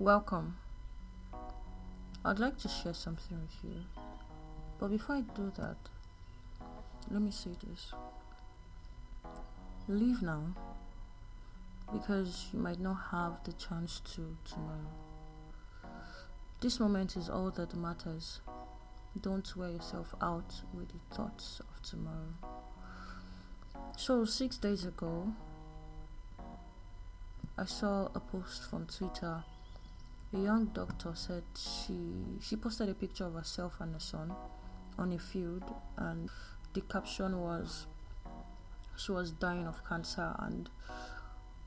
Welcome. I'd like to share something with you. But before I do that, let me say this. Leave now because you might not have the chance to tomorrow. This moment is all that matters. Don't wear yourself out with the thoughts of tomorrow. So, six days ago, I saw a post from Twitter a young doctor said she she posted a picture of herself and her son on a field and the caption was she was dying of cancer and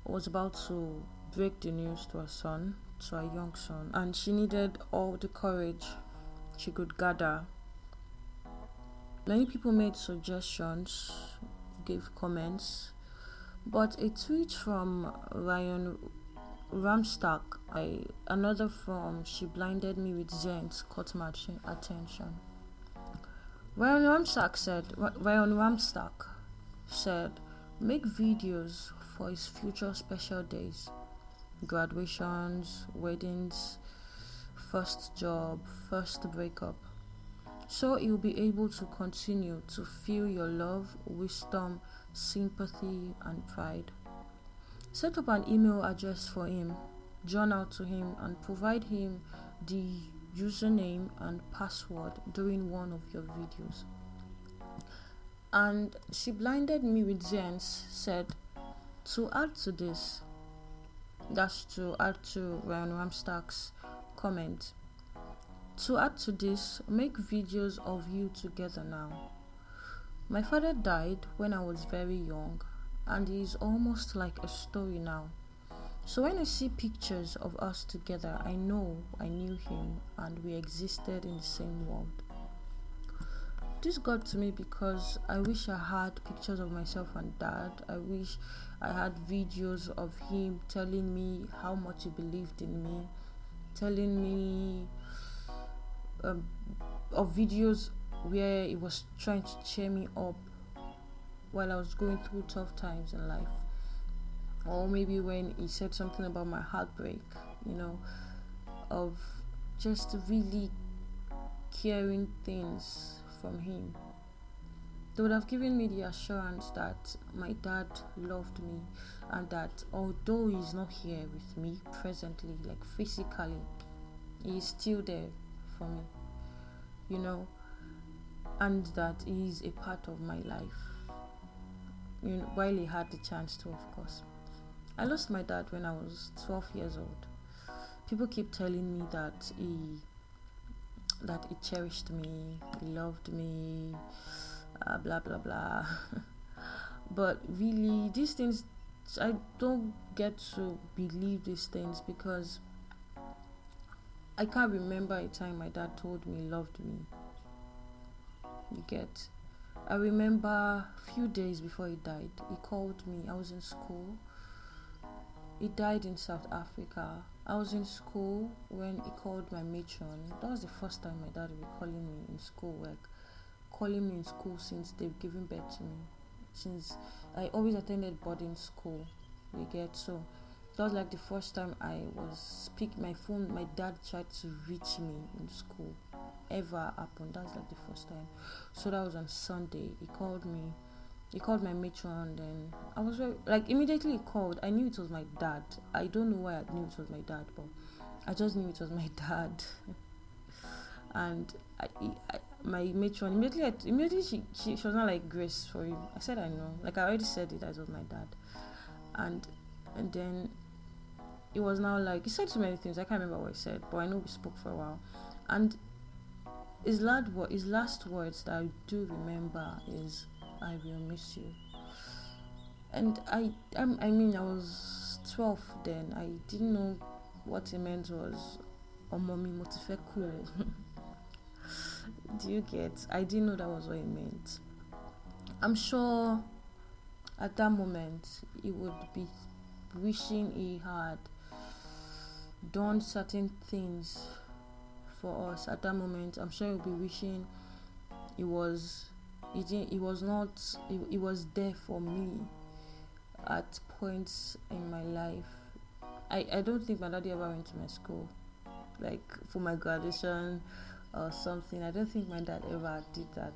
was about to break the news to her son to her young son. And she needed all the courage she could gather. Many people made suggestions gave comments but a tweet from ryan Ramstack, I, another form, She Blinded Me with Zens caught my attention. Ryan Ramstack said, Ryan Ramstack said, make videos for his future special days, graduations, weddings, first job, first breakup. So you'll be able to continue to feel your love, wisdom, sympathy, and pride. Set up an email address for him, journal to him, and provide him the username and password during one of your videos. And she blinded me with Zens said, to add to this, that's to add to Ryan Ramstack's comment. To add to this, make videos of you together now. My father died when I was very young, and it's almost like a story now. So when I see pictures of us together, I know I knew him and we existed in the same world. This got to me because I wish I had pictures of myself and dad. I wish I had videos of him telling me how much he believed in me, telling me um, of videos where he was trying to cheer me up while I was going through tough times in life. Or maybe when he said something about my heartbreak, you know, of just really caring things from him. They would have given me the assurance that my dad loved me and that although he's not here with me presently, like physically, he's still there for me, you know, and that he's a part of my life you know, while he had the chance to, of course. I lost my dad when I was 12 years old. People keep telling me that he that he cherished me, he loved me, uh, blah blah blah. but really, these things I don't get to believe these things because I can't remember a time my dad told me he loved me. You get I remember a few days before he died, he called me. I was in school. He died in South Africa. I was in school when he called my matron. That was the first time my dad would be calling me in school, like calling me in school since they've given birth to me. Since I always attended boarding school, you get so that was like the first time I was speak my phone. My dad tried to reach me in school ever happened. That's like the first time. So that was on Sunday. He called me. He called my matron, and I was very like immediately he called. I knew it was my dad. I don't know why I knew it was my dad, but I just knew it was my dad. and I, I, my matron immediately, I, immediately she, she she was not like Grace for you. I said I know. Like I already said it. It was my dad, and and then it was now like he said so many things. I can't remember what he said, but I know we spoke for a while, and his last, his last words that I do remember is, "I will miss you." And I, I'm, I mean, I was 12 then. I didn't know what he meant was, "Omomi motifeku." do you get? I didn't know that was what he meant. I'm sure at that moment he would be wishing he had done certain things for us at that moment. I'm sure you'll be wishing it was it, it was not it, it was there for me at points in my life. I, I don't think my daddy ever went to my school, like for my graduation or something. I don't think my dad ever did that.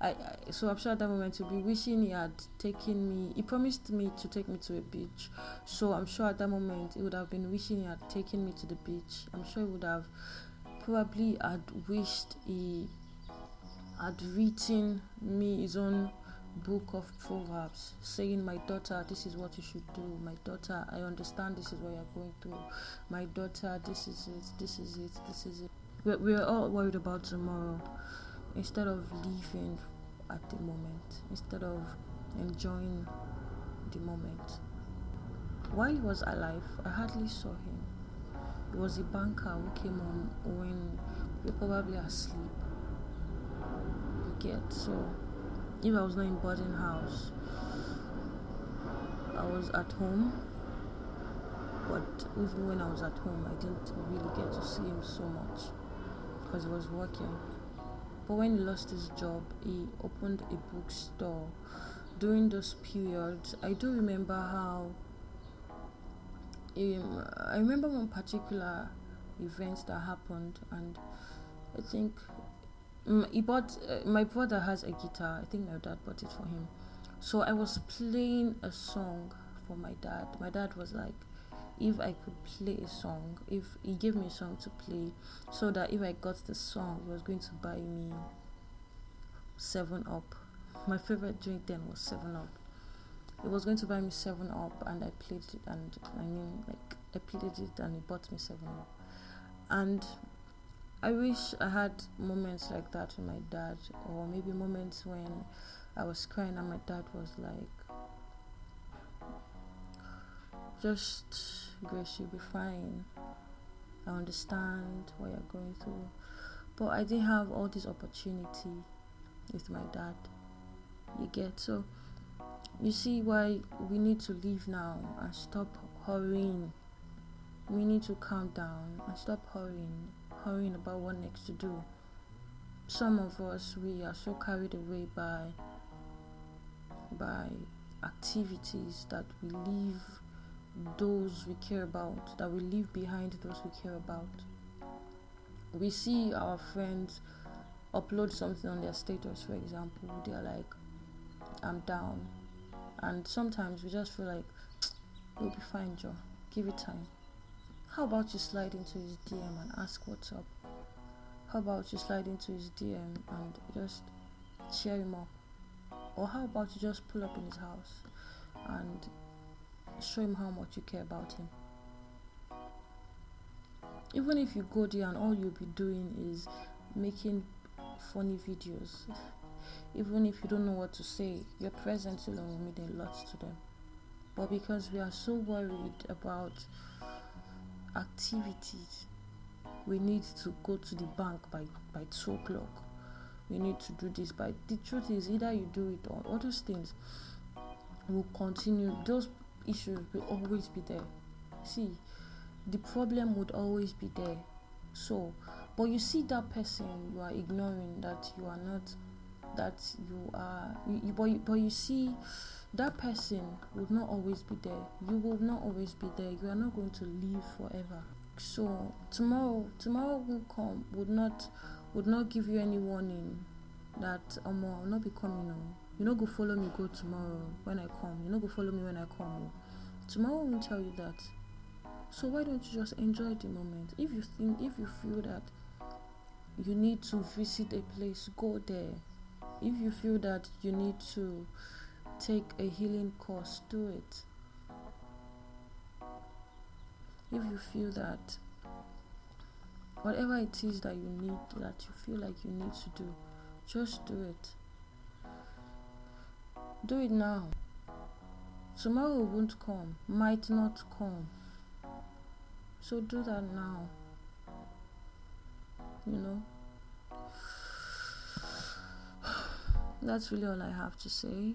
I, I, so I'm sure at that moment he'll be wishing he had taken me. He promised me to take me to a beach. So I'm sure at that moment he would have been wishing he had taken me to the beach. I'm sure he would have probably had wished he had written me his own book of proverbs saying my daughter this is what you should do my daughter i understand this is what you're going through my daughter this is it this is it this is it we're, we're all worried about tomorrow instead of living at the moment instead of enjoying the moment while he was alive i hardly saw him he was a banker who came on when we were probably asleep you get so if I was not in boarding house, I was at home. But even when I was at home, I didn't really get to see him so much because he was working. But when he lost his job, he opened a bookstore. During those periods, I do remember how. Um, I remember one particular event that happened, and I think he bought uh, my brother has a guitar i think my dad bought it for him so i was playing a song for my dad my dad was like if i could play a song if he gave me a song to play so that if i got the song he was going to buy me seven up. My favorite drink then was seven up. He was going to buy me seven up and i played it and i mean like i played it and he bought me seven up. And I wish I had moments like that with my dad, or maybe moments when I was crying and my dad was like, just Grace, you'll be fine. I understand what you're going through. But I didn't have all this opportunity with my dad. You get so you see why we need to leave now and stop hurrying. We need to calm down and stop hurrying hurrying about what next to do. Some of us we are so carried away by by activities that we leave those we care about, that we leave behind those we care about. We see our friends upload something on their status, for example, they're like, I'm down. And sometimes we just feel like, you'll be fine, Joe. Give it time. How about you slide into his DM and ask what's up? How about you slide into his DM and just cheer him up? Or how about you just pull up in his house and show him how much you care about him? Even if you go there and all you'll be doing is making funny videos, even if you don't know what to say, your presence alone will mean a lot to them. But because we are so worried about activities we need to go to the bank by by two o'clock we need to do this but the truth is either you do it or all those things will continue those issues will always be there see the problem would always be there so but you see that person you are ignoring that you are not that you are you, you, but, but you see that person would not always be there. You will not always be there. You are not going to live forever. So tomorrow, tomorrow will come. Would not, would not give you any warning that um, I will not be coming. Oh. You know, go follow me. Go tomorrow when I come. You know, go follow me when I come. Tomorrow will tell you that. So why don't you just enjoy the moment? If you think, if you feel that you need to visit a place, go there. If you feel that you need to take a healing course, do it. If you feel that whatever it is that you need, that you feel like you need to do, just do it. Do it now. Tomorrow won't come, might not come. So do that now. You know? That's really all I have to say.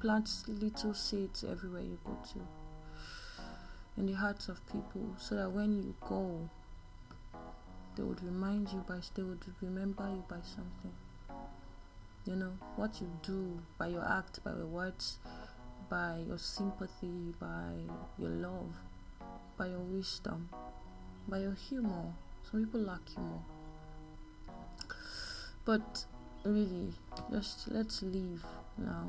Plant little seeds everywhere you go to in the hearts of people so that when you go, they would remind you by, they would remember you by something. You know, what you do by your act, by your words, by your sympathy, by your love, by your wisdom, by your humor. Some people lack humor. But really, just let's leave now.